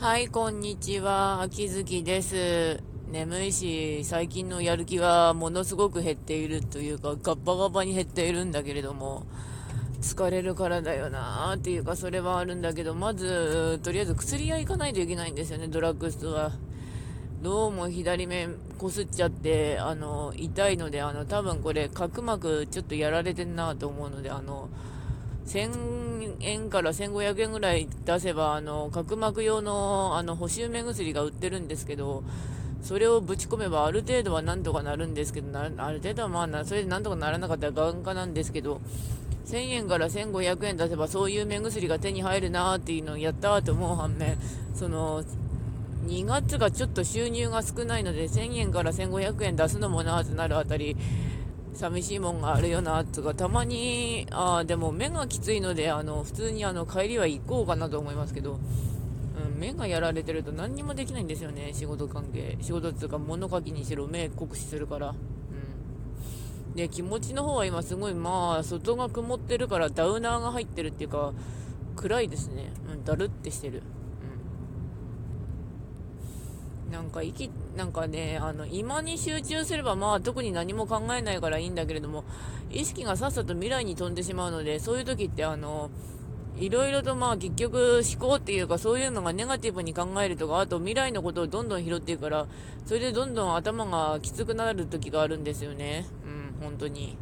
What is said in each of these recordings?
はい、こんにちは。秋月です。眠いし、最近のやる気はものすごく減っているというか、ガッバガバに減っているんだけれども、疲れるからだよなーっていうか、それはあるんだけど、まず、とりあえず薬屋行かないといけないんですよね、ドラッグストア。どうも左目こすっちゃって、あの、痛いので、あの、多分これ、角膜ちょっとやられてんなと思うので、あの、1000円から1500円ぐらい出せば、あの、角膜用の、あの、補修目薬が売ってるんですけど、それをぶち込めばある程度はなんとかなるんですけど、ある程度はまあな、それでなんとかならなかったら眼科なんですけど、1000円から1500円出せばそういう目薬が手に入るなーっていうのをやったーと思う反面、その、2月がちょっと収入が少ないので1000円から1500円出すのもなーってなるあたり、寂しいもんがあるよな、つか、たまに、あでも目がきついので、あの、普通にあの、帰りは行こうかなと思いますけど、うん、目がやられてると何にもできないんですよね、仕事関係。仕事っていうか、物書きにしろ、目酷使するから。うん。で、気持ちの方は今すごい、まあ、外が曇ってるからダウナーが入ってるっていうか、暗いですね。うん、だるってしてる。なんか息、なんかね、あの、今に集中すればまあ特に何も考えないからいいんだけれども、意識がさっさと未来に飛んでしまうので、そういう時ってあの、いろいろとまあ結局思考っていうかそういうのがネガティブに考えるとか、あと未来のことをどんどん拾っていくから、それでどんどん頭がきつくなる時があるんですよね。うん、本当に。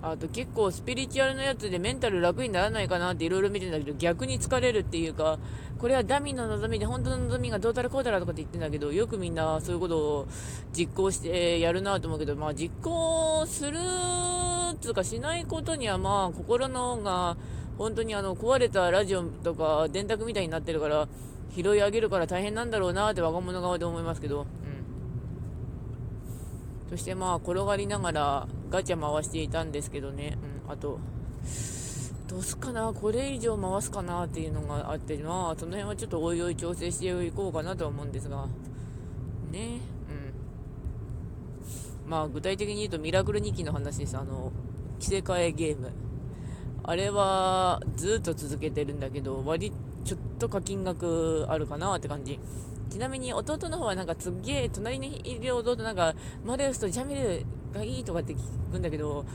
あと結構スピリチュアルのやつでメンタル楽にならないかなっていろいろ見てんだけど逆に疲れるっていうかこれはダミーの望みで本当の望みがどうたらこうたらとかって言ってんだけどよくみんなそういうことを実行してやるなと思うけどまあ実行するっつうかしないことにはまあ心のが本当にあの壊れたラジオとか電卓みたいになってるから拾い上げるから大変なんだろうなって若者側で思いますけど、そしてまあ転がりながらガチャ回していたんですけどね、うん、あと、どうすかな、これ以上回すかなっていうのがあって、まあその辺はちょっとおいおい調整していこうかなと思うんですが、ね、うん。まあ具体的に言うとミラクル2期の話です。あの、着せ替えゲーム。あれはずっと続けてるんだけど、割ちょっと課金額あるかなって感じ。ちなみに弟の方はなんかすげえ隣にいる弟なんかマレウスとジャミルがいいとかって聞くんだけど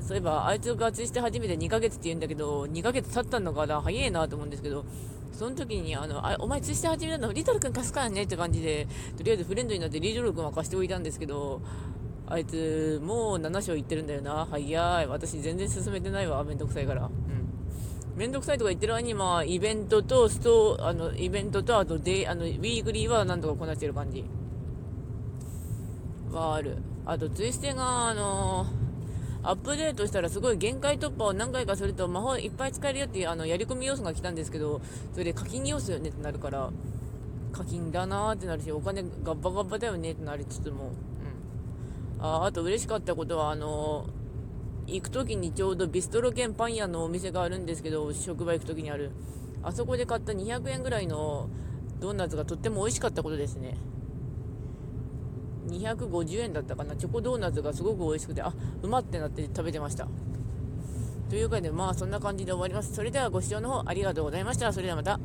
そういえばあいつがツイして初めて2ヶ月って言うんだけど2ヶ月経ったのかな？早いなと思うんですけどその時にあのあお前ツイして始めたのリトル君貸すからねって感じでとりあえずフレンドになってリトル君は貸しておいたんですけどあいつもう7章いってるんだよな。早い。私全然進めてないわ。めんどくさいから。うん。めんどくさいとか言ってる間に、まあ、イベントと、ストあの、イベントと、あとデあの、ウィークリーはなんとかこなしてる感じ。はある。あと、ツイステが、あのー、アップデートしたらすごい限界突破を何回かすると魔法いっぱい使えるよっていうあのやり込み要素が来たんですけど、それで課金要素よねってなるから、課金だなーってなるし、お金ガッバガッバだよねってなりつつも、ああと嬉しかったことは、あの行く時にちょうどビストロ兼パン屋のお店があるんですけど、職場行く時にある。あそこで買った200円ぐらいのドーナツがとっても美味しかったことですね。250円だったかな。チョコドーナツがすごく美味しくて、あ、うまってなって食べてました。というかで、まあそんな感じで終わります。それではご視聴の方ありがとうございました。それではまた。